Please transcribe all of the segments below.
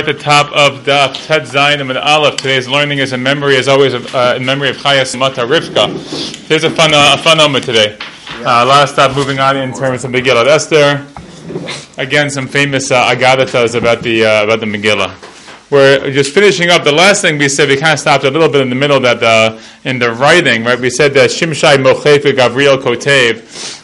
at the top of the Tet Zayin and Aleph. Today's learning is in memory, as always, of, uh, in memory of Chayas Mata Rivka. Here's a fun, uh, a fun moment today. Uh, last stop, moving on in terms of Megillah Esther. Again, some famous uh, agadatas about the uh, about the Megillah. We're just finishing up. The last thing we said, we kind of stopped a little bit in the middle that uh, in the writing, right? We said that Shimshai Mochef Gabriel Kotev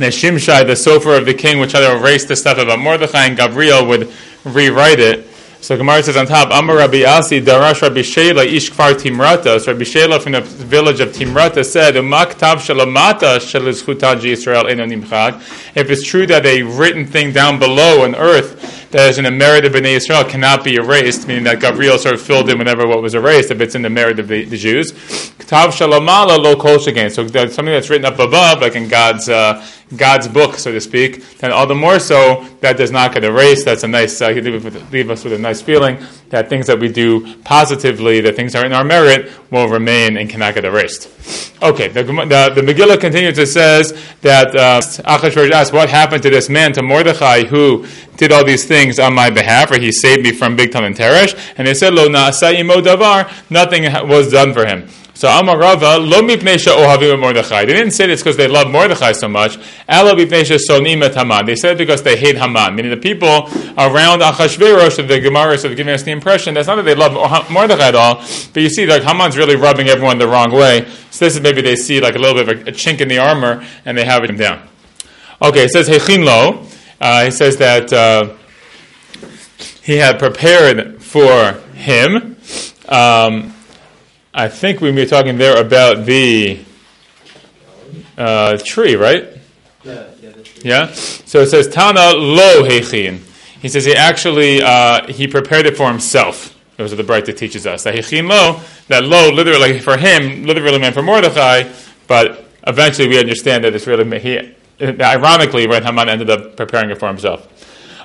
the Shimshai, the sofer of the king, which had to erase the stuff about Mordechai, and Gabriel would rewrite it. So Gemara says on top, Amar Rabbi Asi, Darash Rabbi Shela, Ish Kfar Timrata. So Rabbi Shela from the village of Timrata said, Umaktav Shalamata Shelizchutaj Israel Enonimchag. If it's true that a written thing down below on earth that is in the merit of Bnei Israel cannot be erased, meaning that Gabriel sort of filled in whenever what was erased, if it's in the merit of the, the Jews. Ktav Shalamala Lo Kol Shagain. So that's something that's written up above, like in God's uh, God's book, so to speak, then all the more so that does not get erased. That's a nice, uh, leave, with, leave, us with a nice feeling that things that we do positively, that things are in our merit, will remain and cannot get erased. Okay, the, the, the Megillah continues. It says that uh, Achashverosh asked, "What happened to this man, to Mordechai, who did all these things on my behalf, or he saved me from Bigtan and Teresh?" And they said, "Lo na'asayimo davar." Nothing was done for him. So Amar Rava, lo mipnei ohavim Mordechai. They didn't say this because they love Mordechai so much. Elo mipnei sonim et Haman. They said it because they hate Haman. Meaning the people around Achashverosh, the Gemara is giving us the impression that's not that they love Mordechai at all, but you see like Haman's really rubbing everyone the wrong way. So this is maybe they see like a little bit of a, chink in the armor and they have it down. Okay, it says Hechin lo. Uh, he says that uh, he had prepared for him. Um, I think we were talking there about the uh, tree, right? Yeah, yeah, Yeah. So it says Tana lo hechin. He says he actually uh, he prepared it for himself. Those are the braita that teaches us that hechin lo. That lo literally for him literally meant for Mordechai, but eventually we understand that it's really he. Ironically, right, Haman ended up preparing it for himself.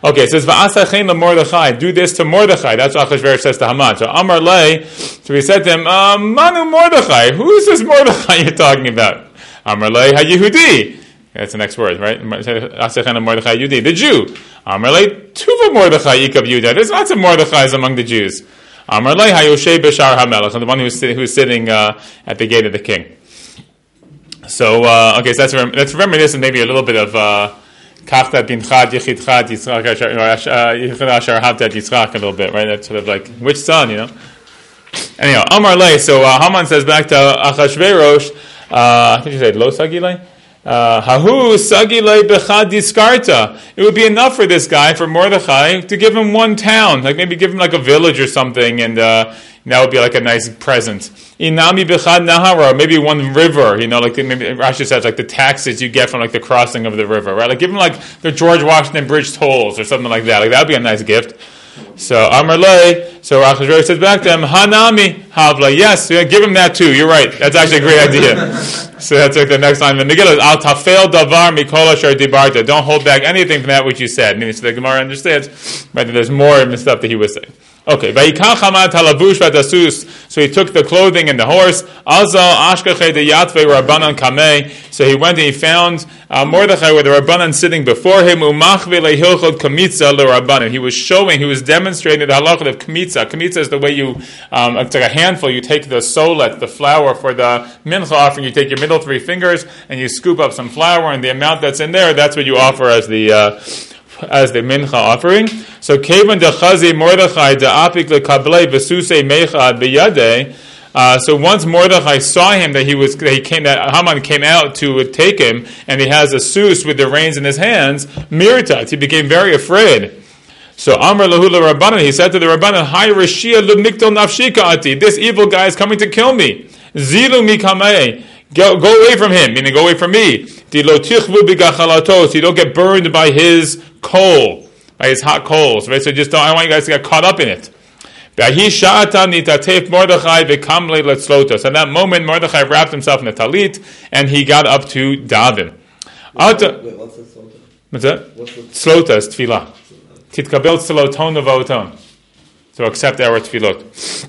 Okay, it says Va'asachein Mordechai. Do this to Mordechai. That's what Achashverosh says to Haman. So Amar Lei. So he said to him, uh, Manu Mordechai. Who is this Mordechai you're talking about? Amar Lei HaYehudi. That's the next word, right? Asachem Mordechai Yudi, the Jew. Amar Lei Tuva Mordechai Ikav Yudah. There's lots of Mordechais among the Jews. Amar Lei HaYoshe Bashar HaMelech. The one who's, who's sitting uh, at the gate of the king. So, uh, okay, so that's, that's reminiscent maybe a little bit of... Uh, Kafta bin Chad Yichid Chad Yitzchak Asher Havdat Yitzchak a little bit, right? That's sort of like which son, you know? Anyhow, Amar Le. So uh, Haman says back to Achashverosh. Uh, I think you said Lo Sagile. Hahu sagile bechad diskarta. It would be enough for this guy, for Mordechai, to give him one town, like maybe give him like a village or something, and uh, that would be like a nice present. Inami bechad nahara, maybe one river, you know, like maybe Rashi says like the taxes you get from like the crossing of the river, right? Like give him like the George Washington Bridge tolls or something like that. Like that would be a nice gift. So Amar Le, so Achashverosh says back to him, Hanami Havla. Yes, yeah, give him that too. You're right. That's actually a great idea. so that's like the next line. The Megillah Al Tafel Davar Mikol Asher Dibarta. Don't hold back anything from that which you said. Meaning, so the Gemara understands right, that there's more in the stuff that he was saying. Okay, so he took the clothing and the horse. So he went and he found uh, Mordechai with the Rabbanan sitting before him. He was showing, he was demonstrating the halacha of kmitza. Kmitza is the way you, um, it's like a handful. You take the solet, the flour for the mincha offering. You take your middle three fingers and you scoop up some flour, and the amount that's in there, that's what you offer as the. Uh, as the mincha offering. So Kavan dechazi Mordechai de'apik lekable v'susei mechad b'yadeh. Uh, so once Mordechai saw him that he was that he came that Haman came out to take him, and he has a sus with the reins in his hands, mirtat, he became very afraid. So Amr lahula Rabbanan, he said to the Rabbanan, Hi Rashia lumiktel nafshika ati, this evil guy is coming to kill me. Zilu mikamei. Go, go away from him, meaning go away from me. So you don't get burned by his coal, by his hot coals. Right? So just don't, I want you guys to get caught up in it. So at that moment, Mordechai wrapped himself in a talit and he got up to daven. Wait, what's the slota? What's that? What's the Slota is tefillah. Titkabel v'oton. So accept our tefillot.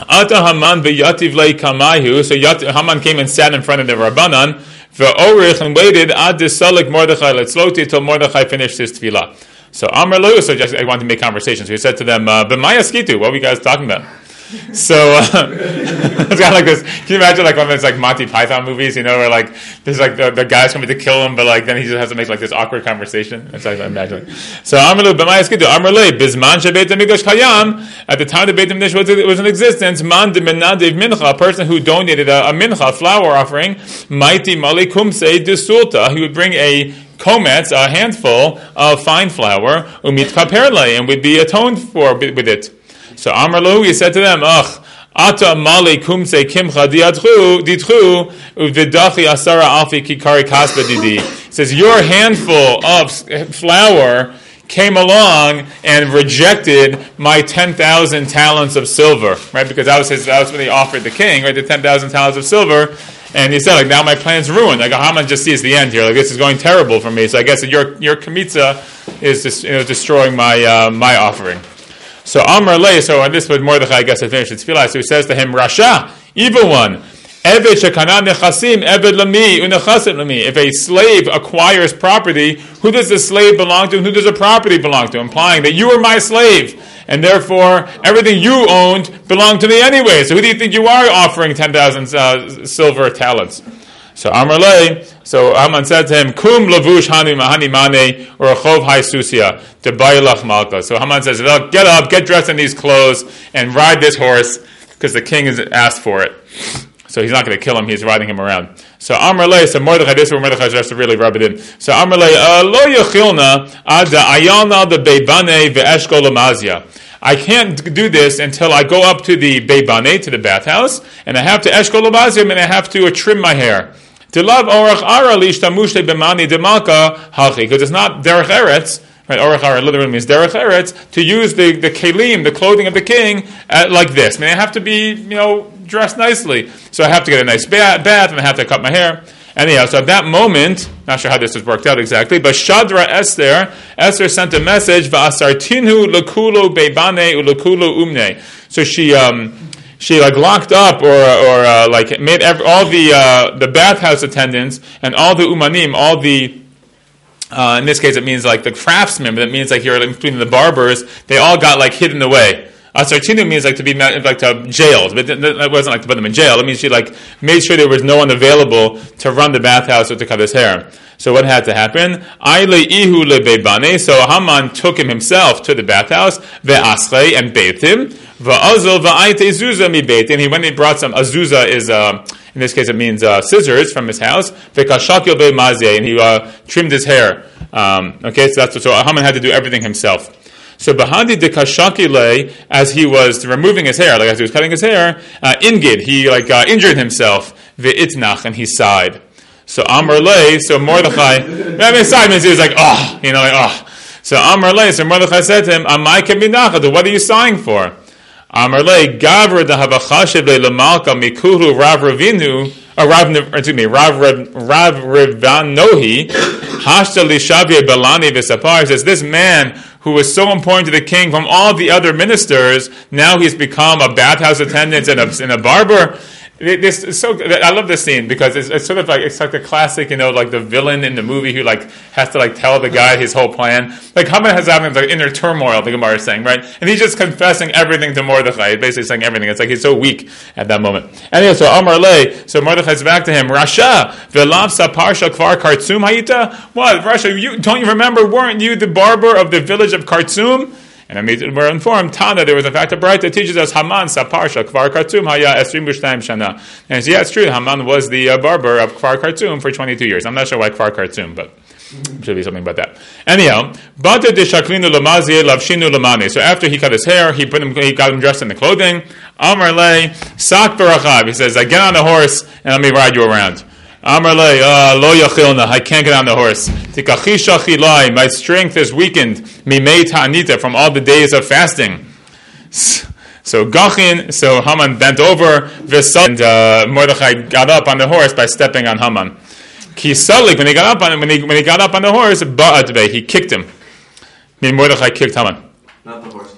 Ata Haman v'yativ lei kamayu. So Yat- Haman came and sat in front of the Rabbanan. V'orich and waited ad disalik Mordechai letzloti till Mordechai finished his tefillah. So Amr Lo suggested I wanted to make conversation. So he said to them, uh, "But Maya Skitu, what were you guys talking about?" So uh, it's kind of like this. Can you imagine like one of those like Monty Python movies, you know, where like there's like the, the guy's coming to kill him, but like then he just has to make like this awkward conversation. That's like I'm imagining. So b'mayas Amrle shebeit hamikdash kayam. At the time the Beit Hamikdash was, was in existence, man de mincha, a person who donated a, a mincha, flour offering, mighty malikum say desulta. He would bring a komets, a handful of fine flour, umit kaperle, and would be atoned for with it. So Amar Lo, he said to them, Ach, Ata mali kumse kimcha ditchu uvidachi asara alfi kikari kasba didi. Says your handful of flour came along and rejected my ten thousand talents of silver, right? Because that was his, that was what he offered the king, right? The ten thousand talents of silver. And he said, like, now my plan's ruined. Like, Haman just sees the end here. Like, this is going terrible for me. So I guess your your kamitza is just, you know, destroying my uh, my offering. So Amr Le, so on this was Mordechai, I guess, had finished his. So he says to him, Rasha, evil one, Eved shekana nechasim, eved lami, unechasim lami. If a slave acquires property, who does the slave belong to and who does the property belong to? Implying that you are my slave, and therefore everything you owned belonged to me anyway. So who do you think you are offering 10,000 uh, silver talents? So Le, so Haman said to him, Kum lavush hani mahani mane or a chov hai susia to malka. So Haman says, get up, get dressed in these clothes, and ride this horse because the king has asked for it. So he's not going to kill him; he's riding him around. So Amr Le, so Mordechai, this is where Mordechai has to really rub it in. So Amr Le, lo yachilna ada ayalna the beibane ve'eshkol lamazia. I can't do this until I go up to the Beibane, to the bathhouse, and I have to Eshkol and I have to uh, trim my hair. To love orach ara lishtamushte b'mani demalka hachi, because it's not derech eretz. Right, orach ara literally means derech eretz to use the the kelim, the clothing of the king, uh, like this. I mean, I have to be you know dressed nicely, so I have to get a nice bath and I have to cut my hair. Anyhow, so at that moment, not sure how this was worked out exactly, but Shadra Esther, Esther sent a message, Va'asartinu lekulo beibane ulekulo umne. So she, um, she like locked up or or uh, like made every, all the uh, the bathhouse attendants and all the umanim, all the uh, in this case it means like the craftsmen, but it means like you're between the barbers. They all got like hidden away. Asartinu means like to be like to jailed, but that wasn't like to put them in jail. It means she like made sure there was no one available to run the bathhouse or to cut his hair. So what had to happen? ihu So Haman took him himself to the bathhouse, ve'aschei, and bathed him. Va'azil va'aite zuza mi. And he went and brought some, azuza is, uh, in this case it means uh, scissors from his house. Ve'kashakil be'mazye. And he uh, trimmed his hair. Um, okay, so that's what, so Haman had to do everything himself. So Bahandi de Kashakile, as he was removing his hair, like as he was cutting his hair, uh, Ingid, he like uh, injured himself, ve'itnach, and he sighed. So Amr Le, so Mordechai, I mean, sighed means he was like, oh, you know, like, oh. So Amr Le, so Mordechai said to him, Amai kebinachad, what are you sighing for? Amarle Gavra the Habachashiv le Lamalka Mikuhu Rav Ravinu uh, Rav excuse me Rav Rav Rivanohi Hashta Lishavia Balani Visapar says this man who was so important to the king from all the other ministers now he's become a bathhouse attendant and a, and a barber this is so. I love this scene because it's, it's, sort of like it's like the classic, you know, like the villain in the movie who like has to like tell the guy his whole plan. Like Haman has having like inner turmoil. The Gemara is saying, right, and he's just confessing everything to Mordechai. Basically saying everything. It's like he's so weak at that moment. Anyway, so Amar Le, so Mordechai's back to him. Rasha v'lav parsha kvar kartsum hayita. What Rasha? You don't you remember? Weren't you the barber of the village of Kartsum? And we're informed, Tana, there was in fact a braita that teaches us Haman Saparsha Kvar Kartum Haya Esrim Bushtaim Shana. And so, yeah, it's true. Haman was the uh, barber of Kvar Kartum for 22 years. I'm not sure why Kvar Kartum, but should be something about that. Anyhow, Bata de Shaklinu Lamazi Lavshinu Lamani. So after he cut his hair, he put him, he got him dressed in the clothing. Amar Le Sak He says, I get on the horse and let me ride you around. Amarle, uh, lo yachilna, I can't get on the horse. Chilai, my strength is weakened. Mimei ta'anita, from all the days of fasting. So Gachin, so Haman bent over, and uh, Mordechai got up on the horse by stepping on Haman. Kisalik, when he got up on when he when he got up on the horse, Ba'adbe, he kicked him. Mordechai kicked Haman. Not the horse,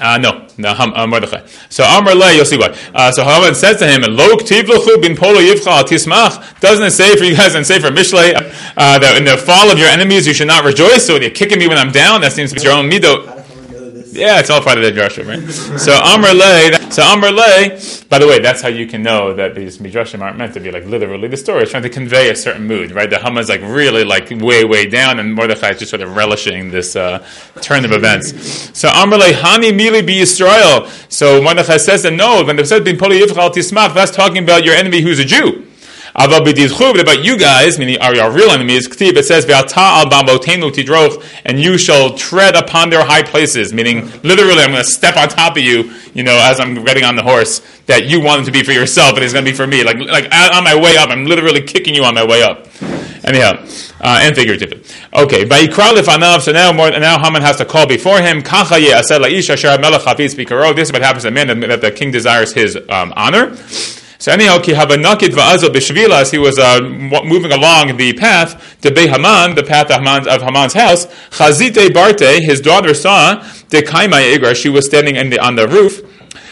Uh, no, no, uh, Mordechai. So Amr Le, you'll see why. Uh, so Haman says to him, "Lo ktivluchu bin polo tismach." Doesn't it say for you guys and say for Mishlei uh, that in the fall of your enemies you should not rejoice? So you're kicking me when I'm down. That seems to be your own mido. How does someone know this? Yeah, it's all part of the drashim, right? so Amr Le, so Amr Le. By the way, that's how you can know that these midrashim aren't meant to be like literally the story. It's trying to convey a certain mood, right? The Haman's like really like way way down, and Mordechai is just sort of relishing this uh, turn of events. So Amr Le Hani Mili Be Yisrael. So Mordechai says that no, when it says Bin Poli Yivchal Tismach, that's talking about your enemy who's a Jew. But you guys, meaning our, our real enemies, it says, and you shall tread upon their high places, meaning literally I'm going to step on top of you, you know, as I'm getting on the horse, that you wanted to be for yourself, but it's going to be for me. Like, like on my way up, I'm literally kicking you on my way up. Anyhow, uh, and figuratively. Okay, so now, more, now Haman has to call before him, bikaro. This is what happens to a man that the king desires his um, honor. So anyhow, ki habanakid va'azo b'shvila, as he was uh, moving along the path to Haman, the path of Haman's, house, Chazite Barte, his daughter saw, de igra, she was standing in the, on the roof,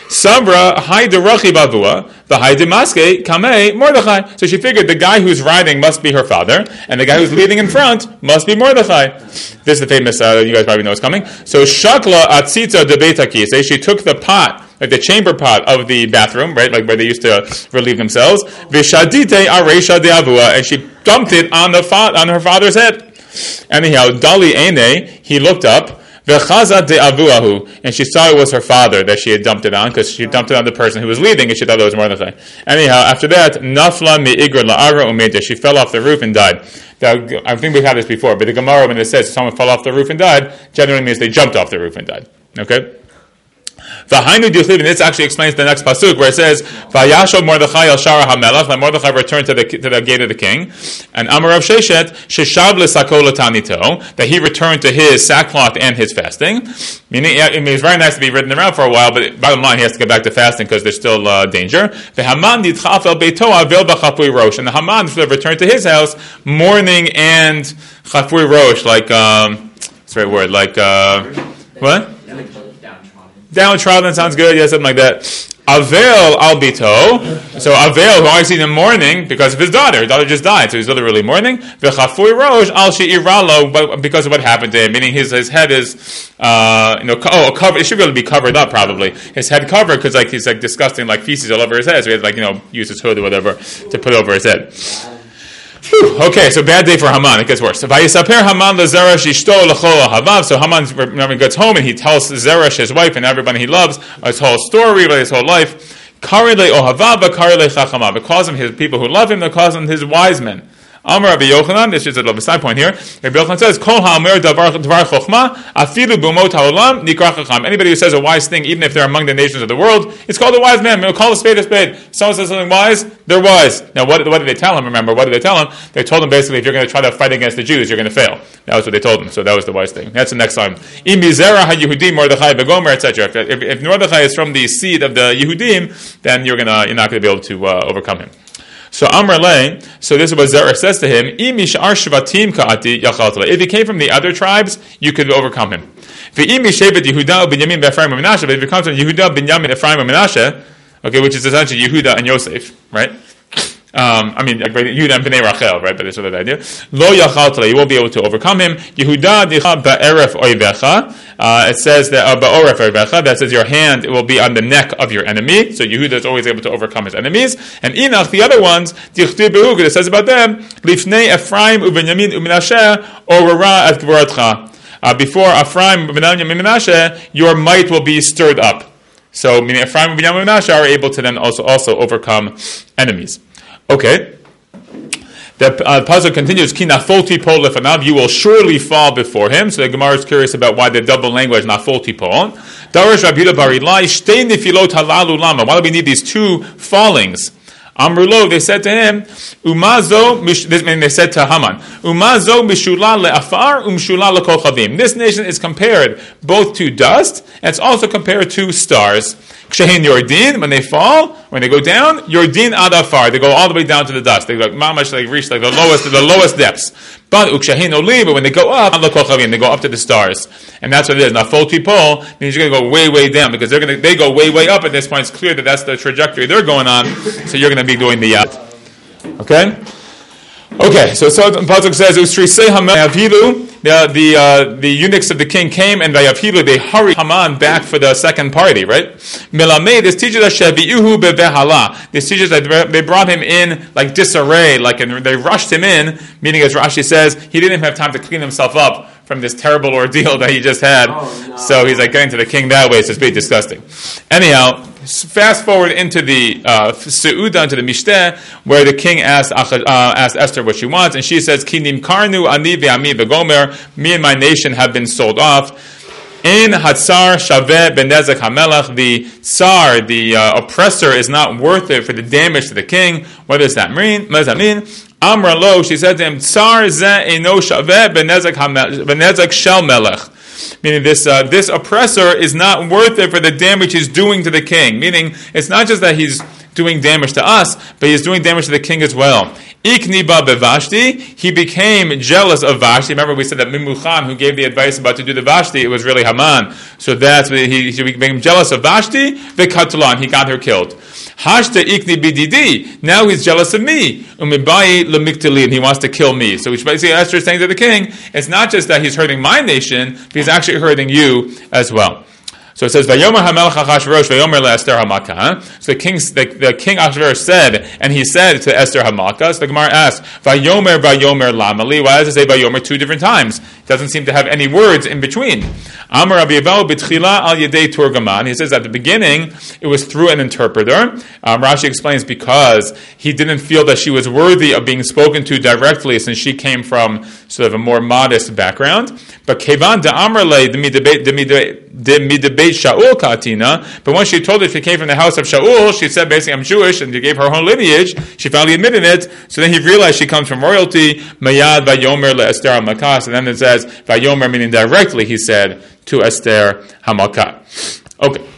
Sabra hai derachi bavua, the hai demaske kame Mordechai. So she figured the guy who's riding must be her father, and the guy who's leading in front must be Mordechai. This is the famous, uh, you guys probably know it's coming. So shakla atzitza de betaki, say she took the pot, like the chamber pot of the bathroom, right, like where they used to relieve themselves, vishadite aresha de avua, and she dumped it on the fa- on her father's head. Anyhow, Dali Ene, he looked up, Vechaza de and she saw it was her father that she had dumped it on because she dumped it on the person who was leading, and she thought it was Mordechai. Anyhow, after that, Nafla me'igra la'ara umeta, she fell off the roof and died. Now, I think we've had this before, but the Gemara, when it says someone fell off the roof and died, generally means they jumped off the roof and died. Okay? V'hainu dichliv, and this actually explains the next pasuk where it says, "Vayashov Mordechai el Shara Hamelach." That Mordechai returned to the to the gate of the king, and Amar of Sheshet sheshav l'sakol tanito that he returned to his sackcloth and his fasting. Meaning, I mean, it's very nice to be ridden around for a while, but bottom line, he has to get back to fasting because there's still uh, danger. The Haman nidchaf el beito avel b'chafui rosh, and the Haman should have returned to his house mourning and chafui rosh, like um, what's the right word, like uh, what? Downtrodden sounds good, yeah, something like that. Avel albito. So Avel, who always in the mourning because of his daughter. His daughter just died, so he's literally mourning. V'chafui rosh al she'iralo, because of what happened to him, meaning his, his head is, uh, you know, oh, covered. It should be able to be covered up probably. His head covered because like he's like disgusting, like feces all over his head. So he had like you know use his hood or whatever to put over his head. Whew, okay, so bad day for Haman. It gets worse. So Haman gets home and he tells Zeresh, his wife, and everybody he loves, his whole story, his whole life. It calls him his people who love him. It calls him his wise men. Amar Rabbi Yochanan, this is a little side point here. Rabbi Yochanan says, Kol ha'amer davar chokhmah, afilu b'umot ha'olam, nikra chacham. Anybody who says a wise thing, even if they're among the nations of the world, it's called a wise man. We'll call a spade a spade. Someone says something wise, they're wise. Now, what, what did they tell him? Remember, what did they tell him? They told him basically, if you're going to try to fight against the Jews, you're going to fail. That was what they told him. So that was the wise thing. That's the next line. Im bizera ha-Yehudim Mordechai begomer, etc. If, if, if Mordechai is from the seed of the Yehudim, then you're gonna you're not going to be able to uh, overcome him. So Amr so this is what Zerah says to him, If he came from the other tribes, you could overcome him. If he comes from Yehuda, Binyamin, Ephraim, and Menashe, okay, which is essentially Yehuda and Yosef, right? Um, I mean, Yehuda and Rachel, right? But that's sort of the idea. Lo yachal you won't be able to overcome him. Yehuda dicha ba'eref oivecha. Uh, it says that uh, ba'oref oivecha. That says your hand will be on the neck of your enemy. So Yehuda is always able to overcome his enemies. And Enoch, the other ones, dichti be'ug. It says about them, lifnei Ephraim u'Benyamin u'Menashe orara at gvoratcha. Uh, before Ephraim, Benyamin, Menashe, your might will be stirred up. So, meaning Ephraim and Benyamin and Menashe are able to then also also overcome enemies. Okay. The uh, puzzle continues, Ki nafolti pol lefanav, you will surely fall before him. So the Gemara is curious about why the double language, nafolti pol. Darish Rabbi Barilai, shtei nifilot halalu lama. Why do we need these two fallings? Amrulo, they said to him, Umazo, this means they said to Haman, Umazo mishula le'afar umshula. This nation is compared both to dust, and it's also compared to stars. Kshehin Yordin, when they fall, when they go down, Yordin Adafar, they go all the way down to the dust. They like mamash, like reach like the lowest, the lowest depths. But Ukshehin Oli, but when they go up, they go up to the stars, and that's what it is. Now, full people means you're to go way, way down because they're to they go way, way up at this point. It's clear that that's the trajectory they're going on. So you're going to be doing the yacht. Okay. Okay, so so Pasuk says Ustrisei Havilu. The the uh, the eunuchs of the king came and Vayavilu they hurried Haman back for the second party. Right? Milamei. This teaches us Shaviuhu bevehala. This teaches that they brought him in like disarray, like and they rushed him in. Meaning, as Rashi says, he didn't even have time to clean himself up from this terrible ordeal that he just had. Oh, no. So he's like getting to the king that way. So it's pretty disgusting. Anyhow, fast forward into the uh, Seuda, into the Mishteh, where the king asked, uh, Esther what she wants, and she says, Kinim karnu ani ve'ami begomer, me and my nation have been sold off. In Hatzar Shaveh Benezek Hamelach, the Tsar, the uh, oppressor, is not worth it for the damage to the king. What does that mean? What does that mean? Amra lo, she said to him, Tsar ze eno Shaveh Benezek Shel Melech. Meaning this uh, this oppressor is not worth it for the damage he's doing to the king. Meaning it's not just that he's doing damage to us, but he's doing damage to the king as well. Ikniba bevashti, he became jealous of Vashti. Remember, we said that Mimuchan, who gave the advice about to do the Vashti, it was really Haman. So that's he, he became jealous of Vashti. Vikatulan, he got her killed. Hashta ikni bididi. Now he's jealous of me. Umibai and He wants to kill me. So basically Esther is saying to the king, it's not just that he's hurting my nation, but he's actually hurting you as well. So it says, "Vayomer Hamelech Achashverosh Vayomer leEsther Hamaka." So the king, the, the king Achashverosh said, and he said to Esther Hamaka. So the Gemara asks, "Vayomer Vayomer Lamali." Why does it say Vayomer two different times? It doesn't seem to have any words in between. Amar Rabbi B'tchila al Yedei Turgaman. He says at the beginning it was through an interpreter. Um, Rashi explains because he didn't feel that she was worthy of being spoken to directly, since she came from sort of a more modest background. But Kevan de Amrle de midebeit Shaul katina. But when she told her she came from the house of Shaul, she said basically I'm Jewish, and she gave her whole lineage. She finally admitted it. So then he realized she comes from royalty. Mayad vayomer leEsther makas, and then it says vayomer meaning directly. He said to Esther Hamaka. Okay.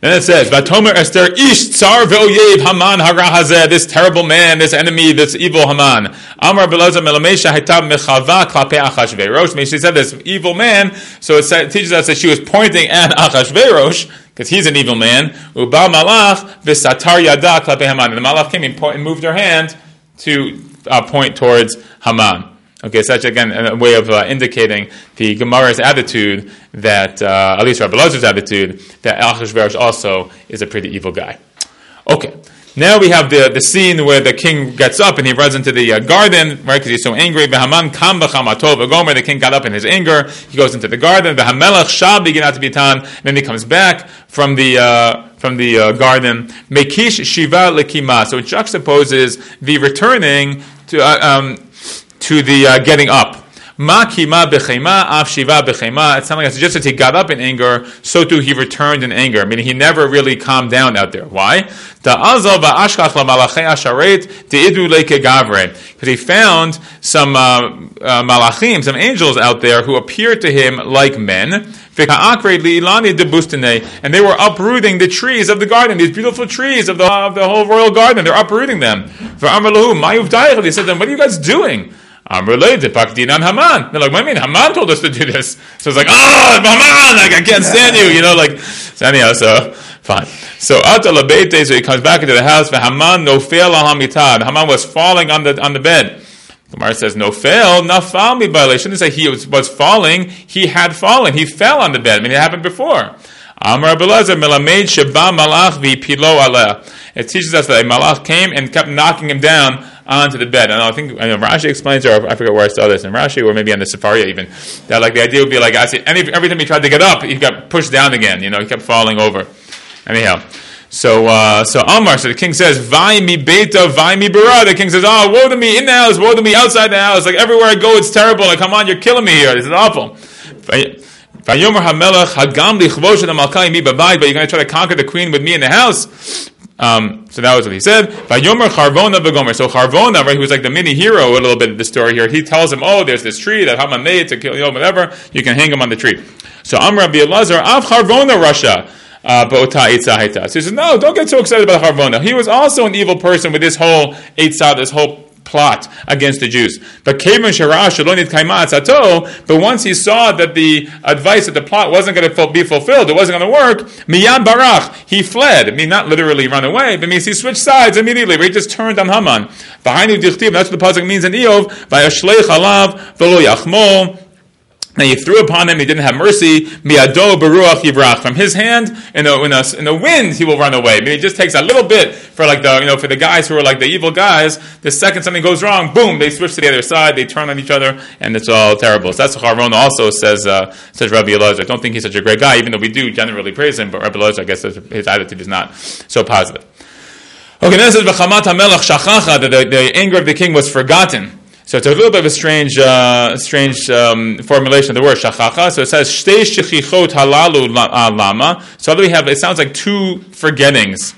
Then it says, "Vatomer Esther ish tsar ve'oyev Haman hara This terrible man, this enemy, this evil Haman. Amar belaza melamesha haitab mechava klape Achashverosh. She said this evil man. So it teaches us that she was pointing at Achashverosh because he's an evil man. Uba malach v'satar yada klape Haman. And the malach came and moved her hand to uh, point towards Haman. Okay, such again a way of uh, indicating the Gemara's attitude that, uh, at least Rabbi Lazar's attitude, that Achashverosh also is a pretty evil guy. Okay, now we have the, the scene where the king gets up and he runs into the uh, garden, right, because he's so angry. Behaman kam Gomer, the king got up in his anger. He goes into the garden. Behamelech shab bitan. Then he comes back from the uh, from the uh, garden. Mekish shiva lekima. So it juxtaposes the returning to uh, um, to the uh, getting up. Ma kima bechema, af shiva bechema. It's something like just suggested he got up in anger, so too he returned in anger. Meaning he never really calmed down out there. Why? Because he found some uh, uh, malachim, some angels out there who appeared to him like men. And they were uprooting the trees of the garden, these beautiful trees of the, of the whole royal garden. They're uprooting them. He said to them, What are you guys doing? I'm related to Pakdin Haman. They're like, what do you mean? Haman told us to do this. So it's like, oh, Haman, like, I can't stand you, you know, like, so anyhow, so, fine. So, Atalabete, so he comes back into the house, for Haman no fail Hamitad. Haman was falling on the, on the bed. Gemara says, no fail, nafal mi. Shouldn't say he was, was falling, he had fallen. He fell on the bed. I mean, it happened before. Amar Abelazar, melamed sheba malach pilo aleh. It teaches us that a malach came and kept knocking him down onto the bed. And I think I know, Rashi explains, or I forget where I saw this in Rashi, or maybe on the Sefaria even, that like the idea would be like, I see, any, every time he tried to get up, he got pushed down again. You know, he kept falling over. Anyhow. So, uh, so Amar, so the king says, "Vai mi beta, vai mi bara." The king says, "Oh, woe to me in the house, woe to me outside the house. Like everywhere I go, it's terrible. Like, come on, you're killing me here. This is awful." Vayomer Hagam Lichvosh But you're going to try to conquer the queen with me in the house. Um, so that was what he said. Vayomer Charvona v'gomer. So Harvona, right, who was like the mini hero a little bit of the story here, he tells him, oh, there's this tree that Haman made to kill you, know, whatever. You can hang him on the tree. So Amr Rabbi Elazar, Av Harvona Russia. Uh, so he says, no, don't get so excited about Harvona. He was also an evil person with this whole Eitzah, this whole plot against the Jews. But but once he saw that the advice that the plot wasn't going to be fulfilled, it wasn't going to work, Miyan barach, he fled. I mean, not literally run away, but means he switched sides immediately. He just turned on Haman. That's what the pasuk means in Iyov. Vayashlech alav velo yachmo. And he threw upon him, he didn't have mercy. Miado beruach yivrach. From his hand, in the, in, a, in a wind, he will run away. Mean, it just takes a little bit for like the, you know, for the guys who are like the evil guys. The second something goes wrong, boom, they switch to the other side, they turn on each other, and it's all terrible. So that's what Harona also says, uh, says Rabbi Elazar. I don't think he's such a great guy, even though we do generally praise him, but Rabbi Elazar, I guess his attitude is not so positive. Okay, then it says, that the, the anger of the king was forgotten. So it's a little bit of a strange, uh, strange um, formulation of the word shachacha. So it says shtei shechichot halalu uh, lama. So we have it sounds like two forgettings.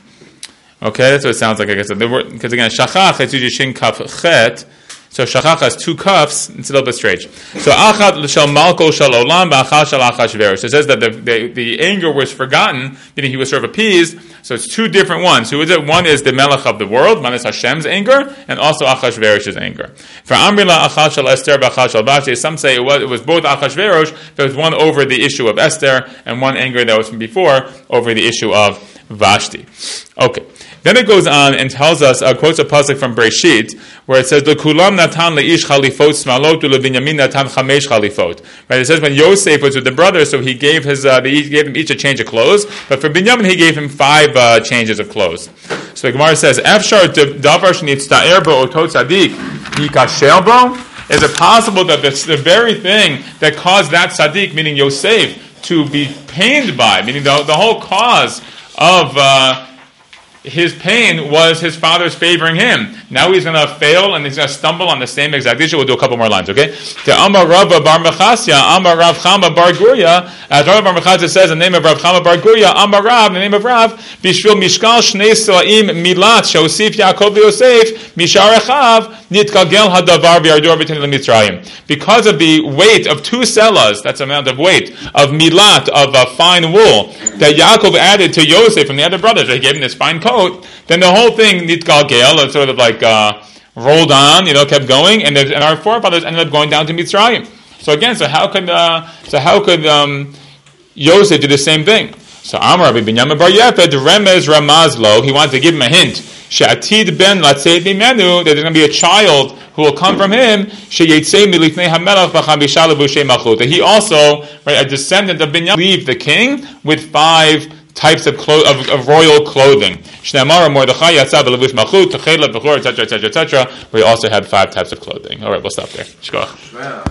Okay, that's what it sounds like. I guess because again shachach it's usually shin kaf chet. So shachach has two kafs. It's a little bit strange. So achat shel malko shel olam ba'achat shel. It says that the, the, the, anger was forgotten, meaning he was sort of appeased. So it's two different ones. Who is it? One is the melech of the world, is Hashem's anger, and also Achashverosh's anger. For Amrila achal shel Esther Vashti, some say it was, it was both Achashverosh, there was one over the issue of Esther, and one anger that was from before over the issue of Vashti. Okay. Then it goes on and tells us, uh, quotes a pasuk from Breshit, where it says, the "Kulam natan leish chalifot smalot ulevinyamin natan chamesh chalifot." Right? It says when Yosef was with the brothers, so he gave his, uh, he gave him each a change of clothes, but for Binyamin he gave him five uh, changes of clothes. So the Gemara says, "Efshar davar shnitztaer bo otot tzadik yikashel bo." Is it possible that the, the very thing that caused that tzaddik, meaning Yosef, to be pained by, meaning the, the whole cause of uh, his pain was his father's favoring him. Now he's going to fail and he's going to stumble on the same exact issue. We'll do a couple more lines, okay? The Amar Rava Bar Mechasya, Amar Rav Chama Bar Guria, as Rav Bar Mechasya says, the name of Rav Chama Bar Guria, Amar Rav, the name of Rav, Bishvil Mishkal Shnei Selaim Milat, Shosif Yaakov Yosef, Mishar Echav, Nitkagel Hadavar V'Yardor B'Tin Mitzrayim. Because of the weight of two sellas, that's amount of weight, of Milat, of a fine wool, that Yaakov added to Yosef from the other brothers, he gave him this fine coat, then the whole thing, Nitgal it's sort of like uh, rolled on, you know, kept going, and, and our forefathers ended up going down to Mitzrayim. So again, so how could uh, so how could um, Yosef do the same thing? So Amar Rabbi Binyamin Bar Yefed Remez Ramazlo, he wanted to give him a hint. She'atid ben latzeit mimenu, that there's going to be a child who will come from him. That he also, right, a descendant of Binyamin, leave the king with five types of, clo- of, of royal clothing. Etc., etc., etc. We also had five types of clothing. All right, we'll stop there.